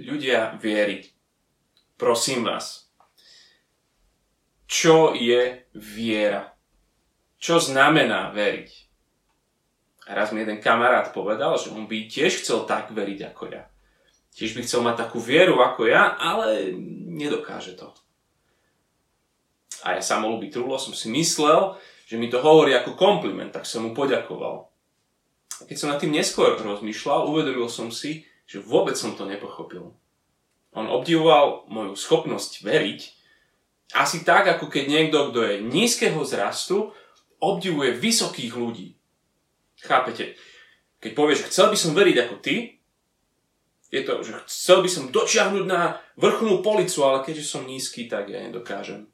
ľudia viery. Prosím vás, čo je viera? Čo znamená veriť? A raz mi jeden kamarát povedal, že on by tiež chcel tak veriť ako ja. Tiež by chcel mať takú vieru ako ja, ale nedokáže to. A ja samolúby trúlo som si myslel, že mi to hovorí ako kompliment, tak som mu poďakoval. A keď som nad tým neskôr rozmýšľal, uvedomil som si, že vôbec som to nepochopil. On obdivoval moju schopnosť veriť, asi tak, ako keď niekto, kto je nízkeho zrastu, obdivuje vysokých ľudí. Chápete? Keď povieš, chcel by som veriť ako ty, je to, že chcel by som dočiahnuť na vrchnú policu, ale keďže som nízky, tak ja nedokážem.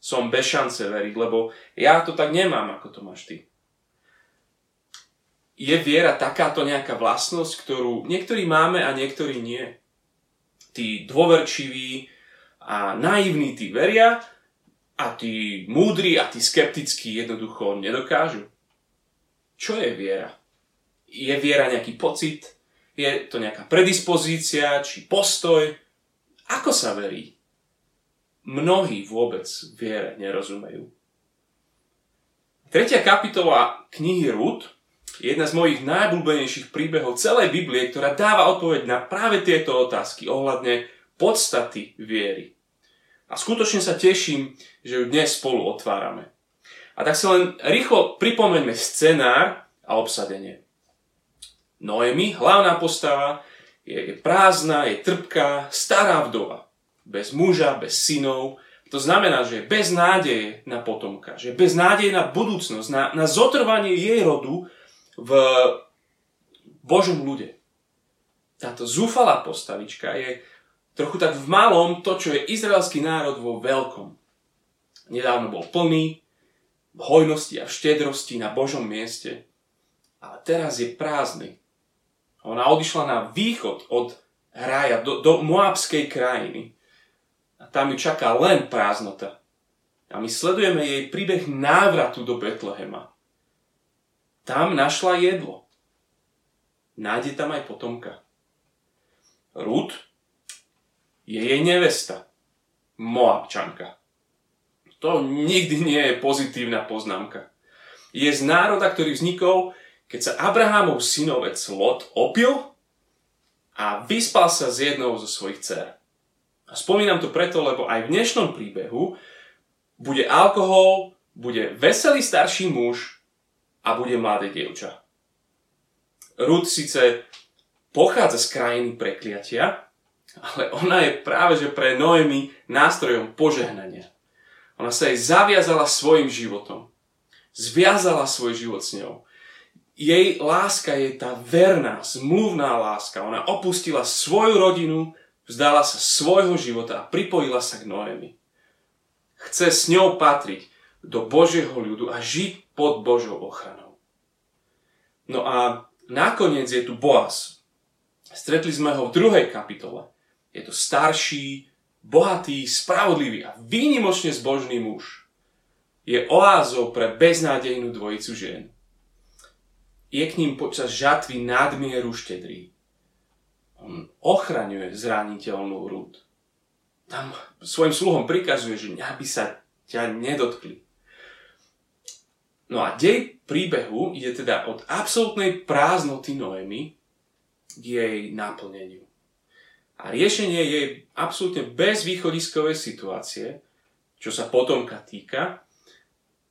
Som bez šance veriť, lebo ja to tak nemám, ako to máš ty. Je viera takáto nejaká vlastnosť, ktorú niektorí máme a niektorí nie. Tí dôverčiví a naivní tí veria a tí múdri a tí skeptickí jednoducho nedokážu. Čo je viera? Je viera nejaký pocit? Je to nejaká predispozícia či postoj? Ako sa verí? Mnohí vôbec viere nerozumejú. Tretia kapitola knihy je jedna z mojich najblúbenejších príbehov celej Biblie, ktorá dáva odpoveď na práve tieto otázky ohľadne podstaty viery. A skutočne sa teším, že ju dnes spolu otvárame. A tak sa len rýchlo pripomeňme scenár a obsadenie. Noemi, hlavná postava, je prázdna, je trpká, stará vdova. Bez muža, bez synov. To znamená, že bez nádeje na potomka, že bez nádeje na budúcnosť, na, na zotrvanie jej rodu v Božom ľude. Táto zúfalá postavička je trochu tak v malom to, čo je izraelský národ vo veľkom. Nedávno bol plný, v hojnosti a v štedrosti na Božom mieste, ale teraz je prázdny. Ona odišla na východ od rája do, do Moabskej krajiny. A tam ju čaká len prázdnota. A my sledujeme jej príbeh návratu do Betlehema. Tam našla jedlo. Nájde tam aj potomka. Rud je jej nevesta. Moabčanka. To nikdy nie je pozitívna poznámka. Je z národa, ktorý vznikol keď sa Abrahamov synovec Lot opil a vyspal sa s jednou zo svojich dcer. A spomínam to preto, lebo aj v dnešnom príbehu bude alkohol, bude veselý starší muž a bude mladé dievča. Ruth síce pochádza z krajiny prekliatia, ale ona je práve že pre Noemi nástrojom požehnania. Ona sa jej zaviazala svojim životom. Zviazala svoj život s ňou jej láska je tá verná, zmluvná láska. Ona opustila svoju rodinu, vzdala sa svojho života a pripojila sa k Noemi. Chce s ňou patriť do Božieho ľudu a žiť pod Božou ochranou. No a nakoniec je tu Boaz. Stretli sme ho v druhej kapitole. Je to starší, bohatý, spravodlivý a výnimočne zbožný muž. Je oázou pre beznádejnú dvojicu žien je k ním počas žatvy nadmieru štedrý. On ochraňuje zraniteľnú rúd. Tam svojim sluhom prikazuje, že aby sa ťa nedotkli. No a dej príbehu ide teda od absolútnej prázdnoty Noemi k jej naplneniu. A riešenie jej absolútne bezvýchodiskovej situácie, čo sa potomka týka,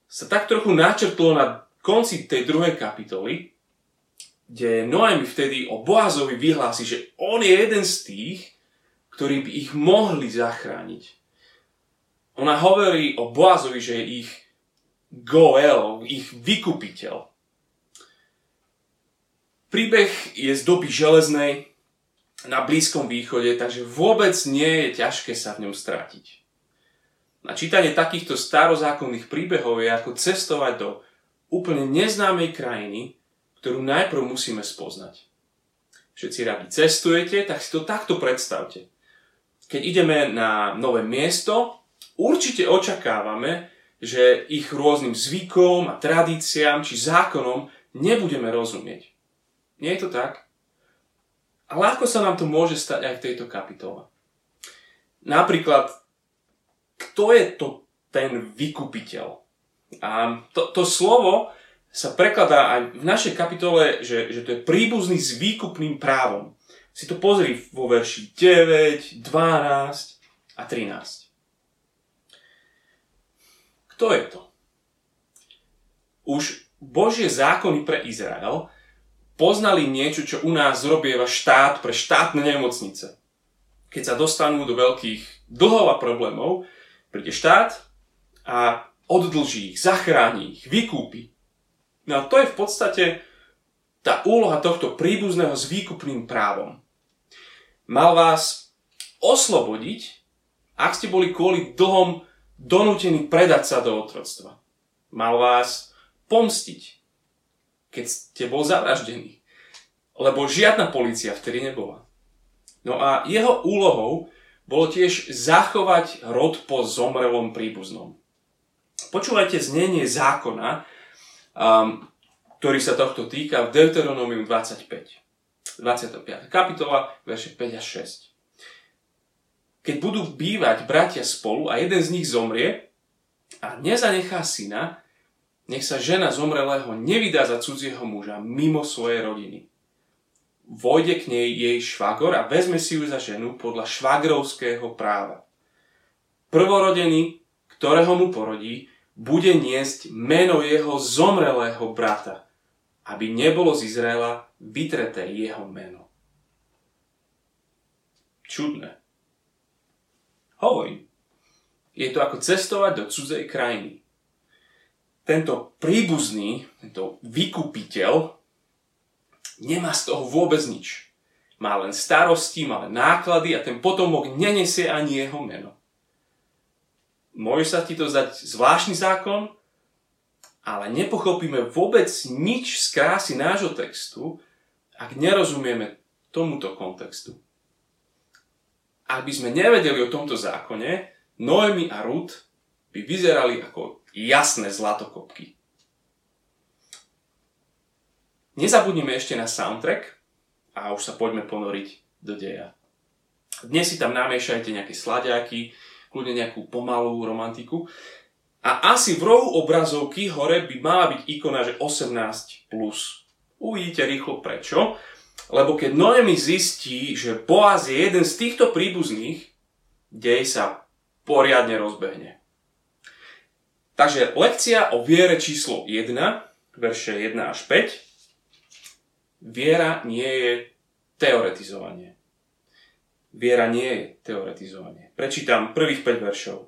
sa tak trochu načrtlo na konci tej druhej kapitoly, kde Noemi vtedy o Boazovi vyhlási, že on je jeden z tých, ktorí by ich mohli zachrániť. Ona hovorí o Boazovi, že ich Goel, ich vykupiteľ. Príbeh je z doby železnej na Blízkom východe, takže vôbec nie je ťažké sa v ňom stratiť. Na čítanie takýchto starozákonných príbehov je ako cestovať do úplne neznámej krajiny, ktorú najprv musíme spoznať. Všetci radi cestujete, tak si to takto predstavte. Keď ideme na nové miesto, určite očakávame, že ich rôznym zvykom a tradíciám či zákonom nebudeme rozumieť. Nie je to tak? Ale ako sa nám to môže stať aj v tejto kapitole? Napríklad, kto je to ten vykupiteľ? A to, to slovo sa prekladá aj v našej kapitole, že, že to je príbuzný s výkupným právom. Si to pozri vo verši 9, 12 a 13. Kto je to? Už Božie zákony pre Izrael poznali niečo, čo u nás zrobieva štát pre štátne nemocnice. Keď sa dostanú do veľkých dlhov a problémov, príde štát a oddlží ich, zachráni ich, vykúpi. No a to je v podstate tá úloha tohto príbuzného s výkupným právom. Mal vás oslobodiť, ak ste boli kvôli dlhom donútení predať sa do otroctva. Mal vás pomstiť, keď ste bol zavraždený. Lebo žiadna policia vtedy nebola. No a jeho úlohou bolo tiež zachovať rod po zomrelom príbuznom. Počúvajte znenie zákona, um, ktorý sa tohto týka v Deuteronomium 25. 25. kapitola, verše 5 a 6. Keď budú bývať bratia spolu a jeden z nich zomrie a nezanechá syna, nech sa žena zomrelého nevydá za cudzieho muža mimo svojej rodiny. Vojde k nej jej švagor a vezme si ju za ženu podľa švagrovského práva. Prvorodený, ktorého mu porodí, bude niesť meno jeho zomrelého brata, aby nebolo z Izraela vytreté jeho meno. Čudné. Hovorím, je to ako cestovať do cudzej krajiny tento príbuzný, tento vykupiteľ nemá z toho vôbec nič. Má len starosti, má len náklady a ten potomok nenesie ani jeho meno. Môže sa ti to zdať zvláštny zákon, ale nepochopíme vôbec nič z krásy nášho textu, ak nerozumieme tomuto kontextu. Ak by sme nevedeli o tomto zákone, Noemi a Ruth by vyzerali ako jasné zlatokopky. Nezabudnime ešte na soundtrack a už sa poďme ponoriť do deja. Dnes si tam namiešajte nejaké sladiaky, kľudne nejakú pomalú romantiku. A asi v rohu obrazovky hore by mala byť ikona, že 18+. Plus. Uvidíte rýchlo prečo. Lebo keď Noemi zistí, že Boaz je jeden z týchto príbuzných, dej sa poriadne rozbehne. Takže lekcia o viere číslo 1, verše 1 až 5. Viera nie je teoretizovanie. Viera nie je teoretizovanie. Prečítam prvých 5 veršov.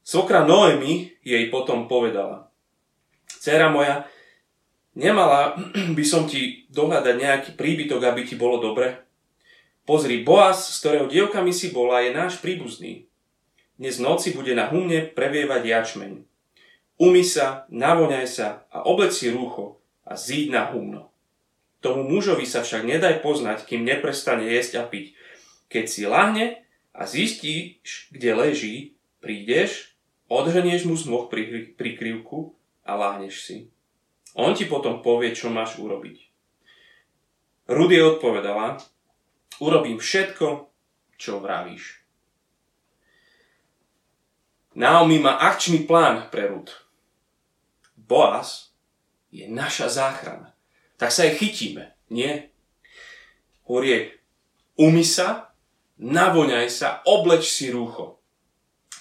Svokra Noemi jej potom povedala. Cera moja, nemala by som ti dohľadať nejaký príbytok, aby ti bolo dobre? Pozri, Boaz, z ktorého dievkami si bola, je náš príbuzný. Dnes v noci bude na humne previevať jačmeň. Umy sa, navoňaj sa a oblec si rúcho a zíď na humno. Tomu mužovi sa však nedaj poznať, kým neprestane jesť a piť. Keď si lahne a zistíš, kde leží, prídeš, odhrnieš mu zmoh pri, prikryvku a láhneš si. On ti potom povie, čo máš urobiť. Rudy odpovedala, urobím všetko, čo vravíš. Naomi má akčný plán pre Rud. Boaz je naša záchrana. Tak sa jej chytíme, nie? Hovorí umy sa, navoňaj sa, obleč si rúcho.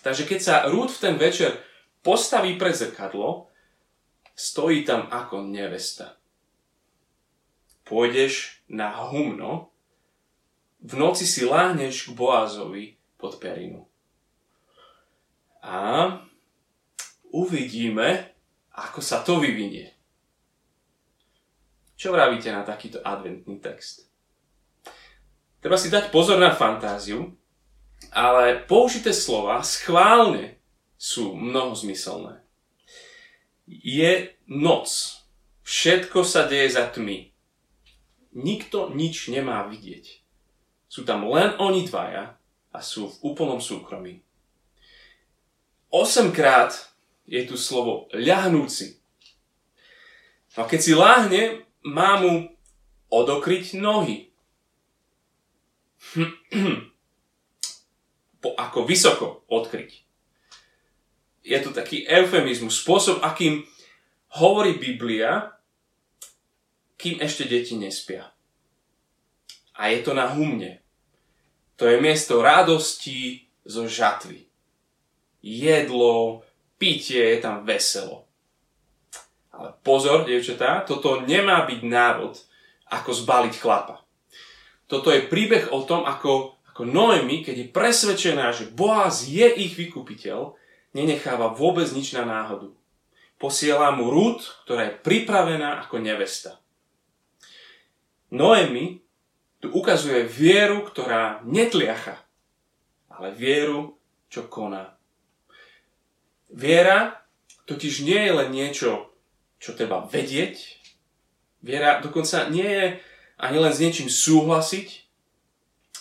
Takže keď sa Rúd v ten večer postaví pred zrkadlo, stojí tam ako nevesta. Pôjdeš na humno, v noci si láhneš k Boazovi pod perinu a uvidíme, ako sa to vyvinie. Čo vravíte na takýto adventný text? Treba si dať pozor na fantáziu, ale použité slova schválne sú mnohozmyselné. Je noc. Všetko sa deje za tmy. Nikto nič nemá vidieť. Sú tam len oni dvaja a sú v úplnom súkromí. 8 krát je tu slovo ľahnúci. A keď si láhne, má mu odokryť nohy. po, ako vysoko odkryť. Je to taký eufemizmus, spôsob, akým hovorí Biblia, kým ešte deti nespia. A je to na humne. To je miesto radosti zo žatvy. Jedlo, pitie, je tam veselo. Ale pozor, dievčatá, toto nemá byť návod, ako zbaliť chlapa. Toto je príbeh o tom, ako, ako Noemi, keď je presvedčená, že Boaz je ich vykupiteľ, nenecháva vôbec nič na náhodu. Posiela mu Rút, ktorá je pripravená ako nevesta. Noemi tu ukazuje vieru, ktorá netliacha, ale vieru, čo koná. Viera totiž nie je len niečo, čo treba vedieť. Viera dokonca nie je ani len s niečím súhlasiť.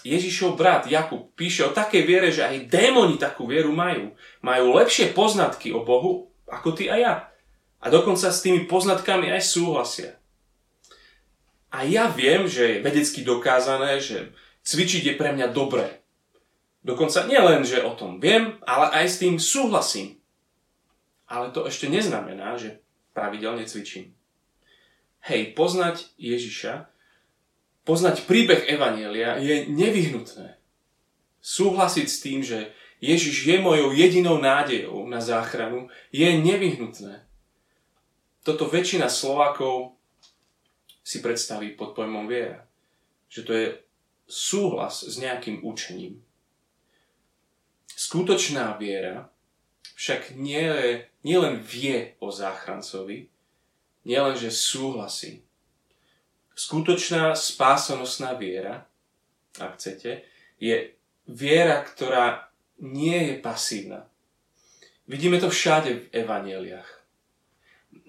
Ježišov brat Jakub píše o takej viere, že aj démoni takú vieru majú. Majú lepšie poznatky o Bohu ako ty a ja. A dokonca s tými poznatkami aj súhlasia. A ja viem, že je vedecky dokázané, že cvičiť je pre mňa dobré. Dokonca nie len, že o tom viem, ale aj s tým súhlasím. Ale to ešte neznamená, že pravidelne cvičím. Hej, poznať Ježiša, poznať príbeh Evanielia je nevyhnutné. Súhlasiť s tým, že Ježiš je mojou jedinou nádejou na záchranu, je nevyhnutné. Toto väčšina Slovákov si predstaví pod pojmom viera. Že to je súhlas s nejakým učením. Skutočná viera však nie, nie len vie o záchrancovi, nie len, že súhlasí. Skutočná spásonosná viera, ak chcete, je viera, ktorá nie je pasívna. Vidíme to všade v evaneliách.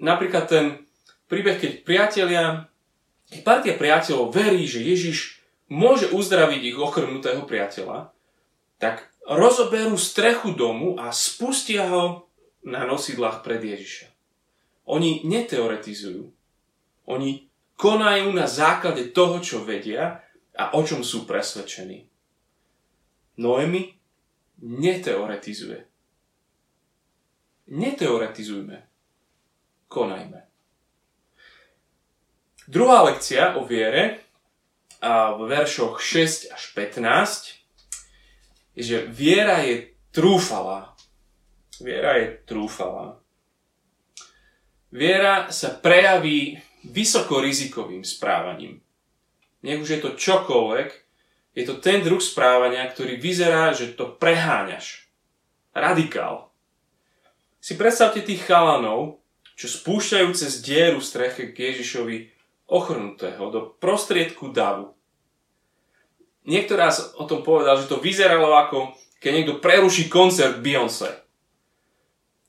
Napríklad ten príbeh, keď priatelia keď partia priateľov verí, že Ježiš môže uzdraviť ich ochrnutého priateľa, tak rozoberú strechu domu a spustia ho na nosidlách pred Ježiša. Oni neteoretizujú. Oni konajú na základe toho, čo vedia a o čom sú presvedčení. Noemi neteoretizuje. Neteoretizujme. Konajme. Druhá lekcia o viere v veršoch 6 až 15 je, že viera je trúfalá. Viera je trúfalá. Viera sa prejaví vysokorizikovým správaním. Nech už je to čokoľvek, je to ten druh správania, ktorý vyzerá, že to preháňaš. Radikál. Si predstavte tých chalanov, čo spúšťajú cez dieru streche k Ježišovi ochrnutého do prostriedku davu. Niekto raz o tom povedal, že to vyzeralo ako keď niekto preruší koncert Beyoncé.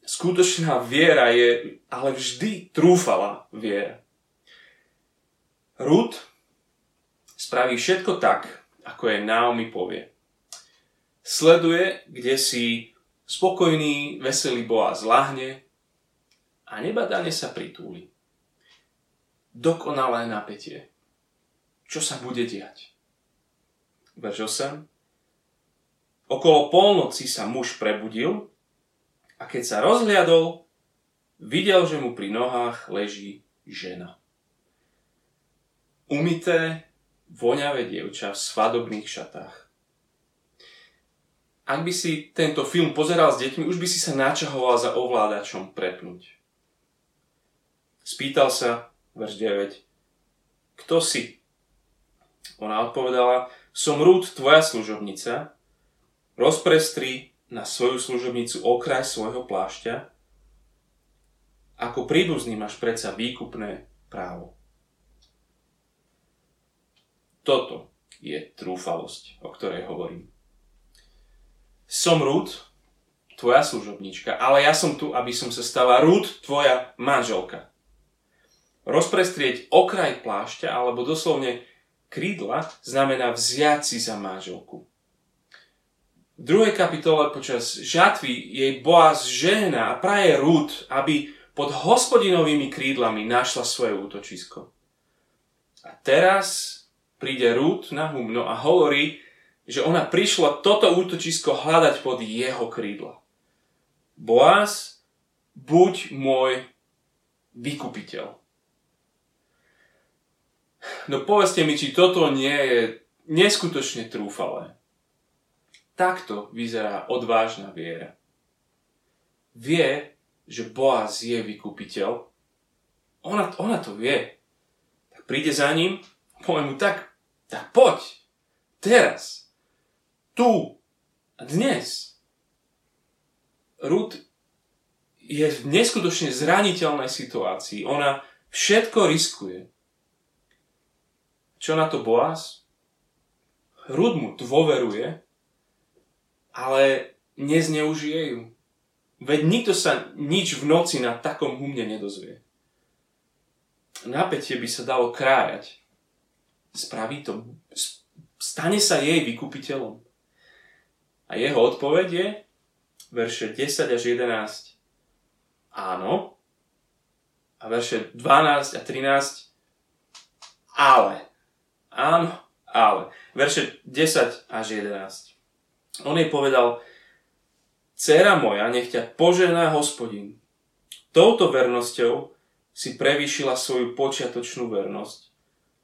Skutočná viera je ale vždy trúfala viera. Ruth spraví všetko tak, ako je Naomi povie. Sleduje, kde si spokojný, veselý Boaz lahne a nebadane sa pritúli dokonalé napätie. Čo sa bude diať? Verš 8. Okolo polnoci sa muž prebudil a keď sa rozhliadol, videl, že mu pri nohách leží žena. Umité, voňavé dievča v svadobných šatách. Ak by si tento film pozeral s deťmi, už by si sa načahoval za ovládačom prepnúť. Spýtal sa, verš 9. Kto si? Ona odpovedala, som Rúd, tvoja služobnica, rozprestri na svoju služobnicu okraj svojho plášťa, ako príbuzný máš predsa výkupné právo. Toto je trúfalosť, o ktorej hovorím. Som Rúd, tvoja služobnička, ale ja som tu, aby som sa stala Rúd, tvoja manželka rozprestrieť okraj plášťa alebo doslovne krídla znamená vziať si za manželku. V druhej kapitole počas žatvy jej Boaz žena a praje Rúd, aby pod hospodinovými krídlami našla svoje útočisko. A teraz príde Rúd na humno a hovorí, že ona prišla toto útočisko hľadať pod jeho krídla. Boaz, buď môj vykupiteľ. No povedzte mi, či toto nie je neskutočne trúfalé. Takto vyzerá odvážna viera. Vie, že Boaz je vykupiteľ. Ona, ona to vie. Tak príde za ním, povie mu tak, tak poď. Teraz. Tu. A dnes. Ruth je v neskutočne zraniteľnej situácii. Ona všetko riskuje. Čo na to Boaz? Rud mu dôveruje, ale nezneužije ju. Veď nikto sa nič v noci na takom humne nedozvie. Napätie by sa dalo krájať. Spraví to. Stane sa jej vykupiteľom. A jeho odpoveď je verše 10 až 11 áno a verše 12 a 13 ale. Áno, ale. Verše 10 až 11. On jej povedal, Cera moja, nech ťa požená hospodin. Touto vernosťou si prevýšila svoju počiatočnú vernosť,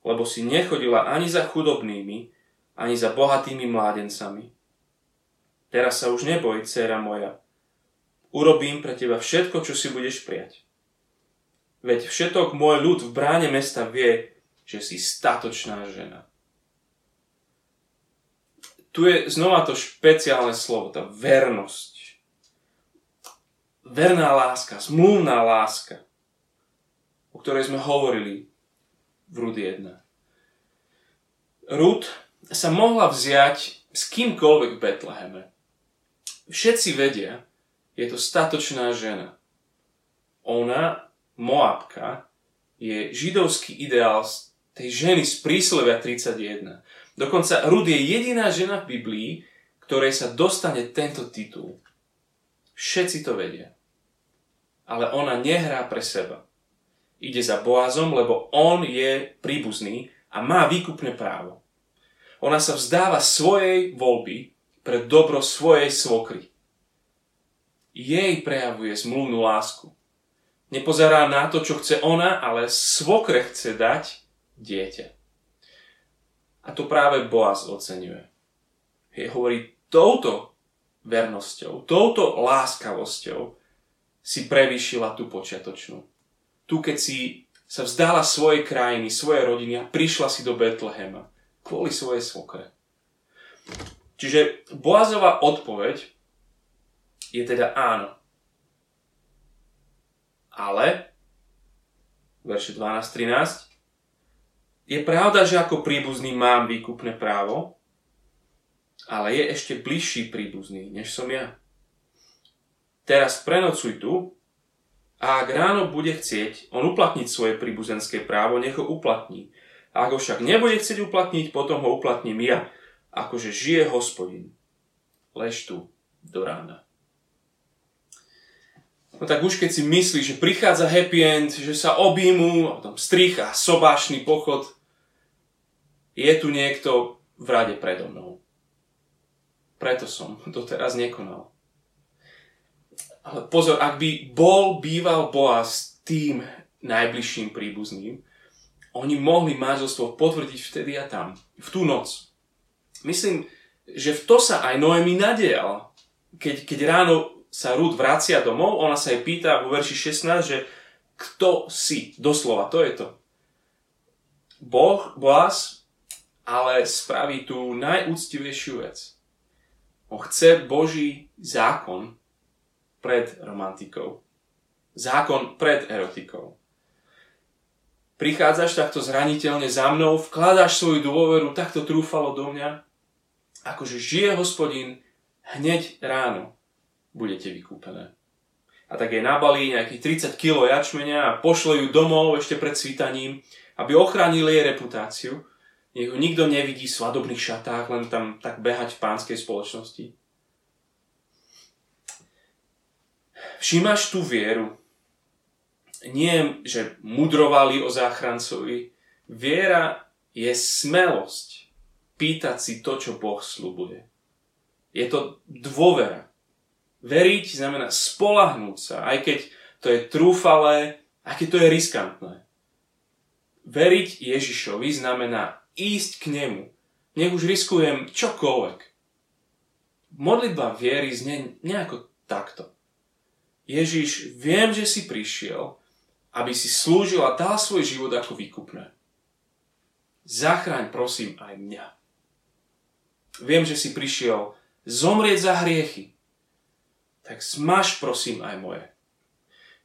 lebo si nechodila ani za chudobnými, ani za bohatými mládencami. Teraz sa už neboj, dcera moja. Urobím pre teba všetko, čo si budeš prijať. Veď všetok môj ľud v bráne mesta vie, že si statočná žena. Tu je znova to špeciálne slovo, tá vernosť. Verná láska, zmluvná láska, o ktorej sme hovorili Rud 1. Rud sa mohla vziať s kýmkoľvek v Betleheme. Všetci vedia, je to statočná žena. Ona, Moabka, je židovský ideál tej ženy z príslovia 31. Dokonca Rud je jediná žena v Biblii, ktorej sa dostane tento titul. Všetci to vedia. Ale ona nehrá pre seba. Ide za Boazom, lebo on je príbuzný a má výkupné právo. Ona sa vzdáva svojej voľby pre dobro svojej svokry. Jej prejavuje zmluvnú lásku. Nepozerá na to, čo chce ona, ale svokre chce dať dieťa. A to práve Boaz oceňuje. Je hovorí, touto vernosťou, touto láskavosťou si prevýšila tú počiatočnú. Tu, keď si sa vzdala svojej krajiny, svojej rodiny a prišla si do Betlehema kvôli svojej svokre. Čiže Boazová odpoveď je teda áno. Ale, verše 12-13, je pravda, že ako príbuzný mám výkupné právo, ale je ešte bližší príbuzný, než som ja. Teraz prenocuj tu a ak ráno bude chcieť on uplatniť svoje príbuzenské právo, nech ho uplatní. A ak ho však nebude chcieť uplatniť, potom ho uplatním ja, akože žije hospodin. Lež tu do rána. No tak už keď si myslíš, že prichádza happy end, že sa objímu, a potom strich a sobášny pochod, je tu niekto v rade predo mnou. Preto som to teraz nekonal. Ale pozor, ak by bol býval Boaz tým najbližším príbuzným, oni mohli manželstvo potvrdiť vtedy a tam, v tú noc. Myslím, že v to sa aj Noemi nadial. Keď, keď ráno sa Rúd vracia domov, ona sa jej pýta vo verši 16, že kto si, doslova, to je to. Boh, Boaz, ale spraví tú najúctivejšiu vec. On chce Boží zákon pred romantikou. Zákon pred erotikou. Prichádzaš takto zraniteľne za mnou, vkladáš svoju dôveru takto trúfalo do mňa, akože žije hospodin, hneď ráno budete vykúpené. A tak jej nabalí nejakých 30 kg jačmenia a pošle ju domov ešte pred svítaním, aby ochránili jej reputáciu nech ho nikto nevidí v svadobných šatách, len tam tak behať v pánskej spoločnosti. Všimáš tú vieru. Nie, že mudrovali o záchrancovi. Viera je smelosť pýtať si to, čo Boh slubuje. Je to dôvera. Veriť znamená spolahnúť sa, aj keď to je trúfalé, aj keď to je riskantné. Veriť Ježišovi znamená ísť k nemu. Nech už riskujem čokoľvek. Modlitba viery znie nejako takto. Ježiš, viem, že si prišiel, aby si slúžil a dal svoj život ako výkupné. Zachráň prosím aj mňa. Viem, že si prišiel zomrieť za hriechy. Tak smaž prosím aj moje.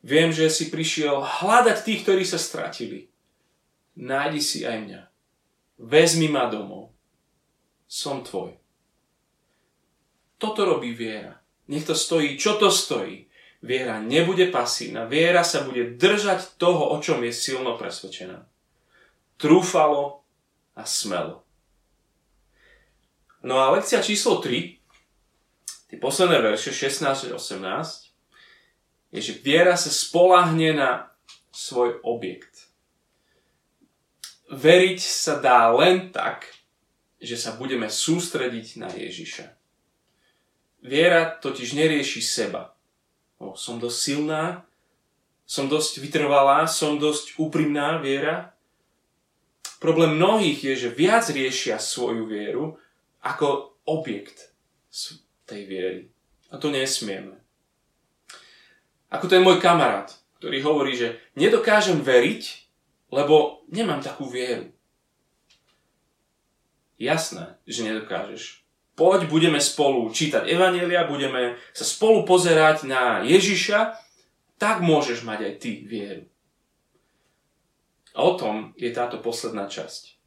Viem, že si prišiel hľadať tých, ktorí sa stratili. Nájdi si aj mňa. Vezmi ma domov. Som tvoj. Toto robí viera. Nech to stojí, čo to stojí. Viera nebude pasívna. Viera sa bude držať toho, o čom je silno presvedčená. Trúfalo a smelo. No a lekcia číslo 3, tie posledné verše 16 18, je, že viera sa spolahne na svoj objekt. Veriť sa dá len tak, že sa budeme sústrediť na Ježiša. Viera totiž nerieši seba. O, som dosť silná, som dosť vytrvalá, som dosť úprimná viera. Problém mnohých je, že viac riešia svoju vieru ako objekt tej viery. A to nesmieme. Ako ten môj kamarát, ktorý hovorí, že nedokážem veriť, lebo nemám takú vieru. Jasné, že nedokážeš. Poď, budeme spolu čítať Evanielia, budeme sa spolu pozerať na Ježiša, tak môžeš mať aj ty vieru. A o tom je táto posledná časť.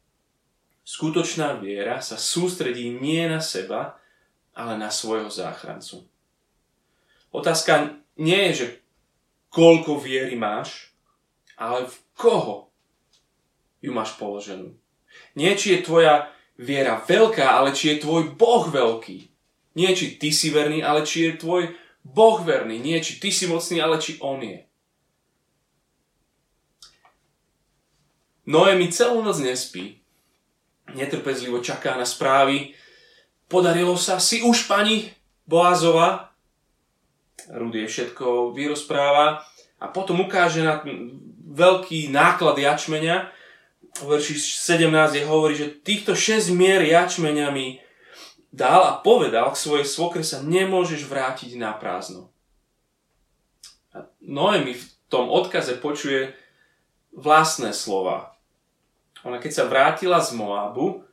Skutočná viera sa sústredí nie na seba, ale na svojho záchrancu. Otázka nie je, že koľko viery máš, ale v koho ju máš položenú. Nie, či je tvoja viera veľká, ale či je tvoj Boh veľký. Nie, či ty si verný, ale či je tvoj Boh verný. Nie, či ty si mocný, ale či On je. Noemi celú noc nespí netrpezlivo čaká na správy. Podarilo sa, si už pani Boázova. Rudy je všetko vyrozpráva a potom ukáže na veľký náklad jačmenia. Verši 17 je hovorí, že týchto 6 mier jačmeniami dal a povedal k svojej svokre sa nemôžeš vrátiť na prázdno. A Noemi v tom odkaze počuje vlastné slova. Ona keď sa vrátila z Moabu,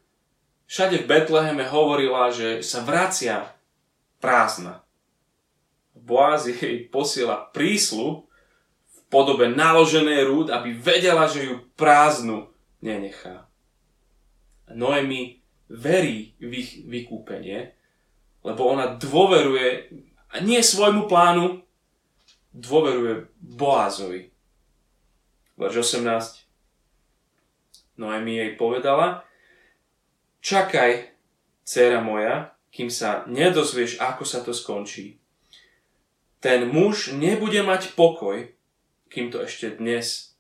všade v Betleheme hovorila, že sa vracia prázdna. Boaz jej posiela príslu v podobe naloženej rúd, aby vedela, že ju prázdnu nenechá. Noemi verí v ich vykúpenie, lebo ona dôveruje a nie svojmu plánu, dôveruje Boazovi. Verš 18. Noemi jej povedala, čakaj, dcera moja, kým sa nedozvieš, ako sa to skončí. Ten muž nebude mať pokoj, kým to ešte dnes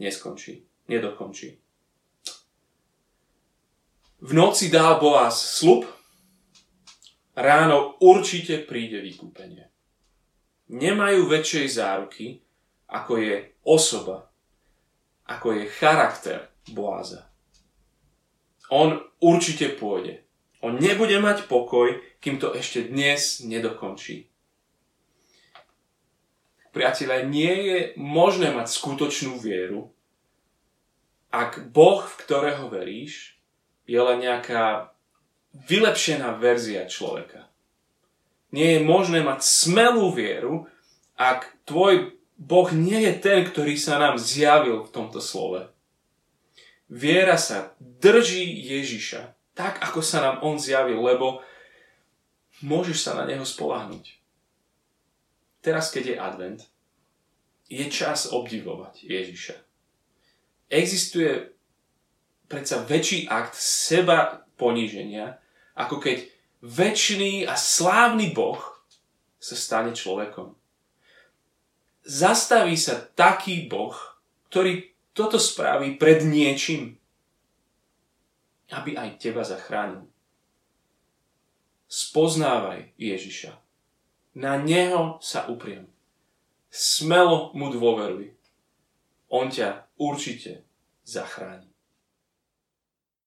neskončí, nedokončí. V noci dal Boaz slub, ráno určite príde vykúpenie. Nemajú väčšej záruky, ako je osoba, ako je charakter Boáza. On určite pôjde. On nebude mať pokoj, kým to ešte dnes nedokončí. Priatelia, nie je možné mať skutočnú vieru, ak Boh, v ktorého veríš, je len nejaká vylepšená verzia človeka. Nie je možné mať smelú vieru, ak tvoj Boh nie je ten, ktorý sa nám zjavil v tomto slove. Viera sa drží Ježiša tak, ako sa nám On zjavil, lebo môžeš sa na Neho spolahnuť. Teraz, keď je advent, je čas obdivovať Ježiša. Existuje predsa väčší akt seba poníženia, ako keď väčší a slávny Boh sa stane človekom. Zastaví sa taký Boh, ktorý toto spraví pred niečím. aby aj teba zachránil. Spoznávaj Ježiša. Na Neho sa upriem. Smelo mu dôveruj. On ťa určite zachráni.